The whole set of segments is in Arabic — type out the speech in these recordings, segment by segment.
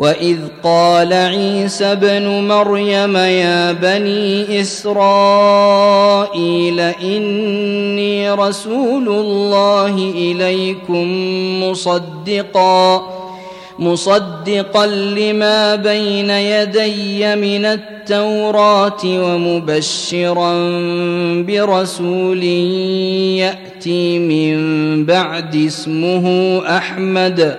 واذ قال عيسى ابن مريم يا بني اسرائيل اني رسول الله اليكم مصدقا مصدقا لما بين يدي من التوراه ومبشرا برسول ياتي من بعد اسمه احمد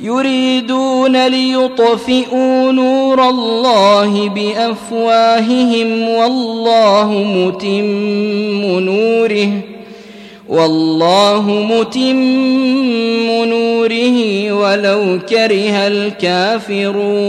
يريدون ليطفئوا نور الله بأفواههم والله متم نوره والله متم نوره ولو كره الكافرون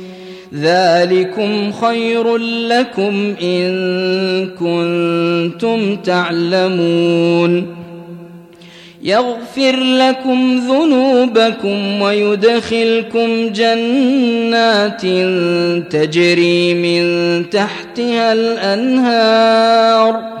ذلكم خير لكم إن كنتم تعلمون. يغفر لكم ذنوبكم ويدخلكم جنات تجري من تحتها الأنهار.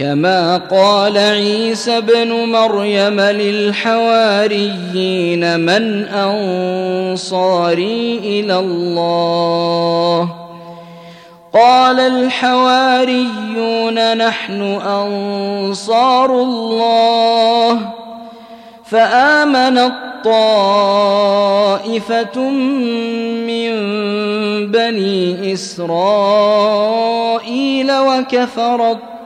كما قال عيسى بن مريم للحواريين من أنصاري إلى الله. قال الحواريون نحن أنصار الله. فامنت طائفه من بني إسرائيل وكفرت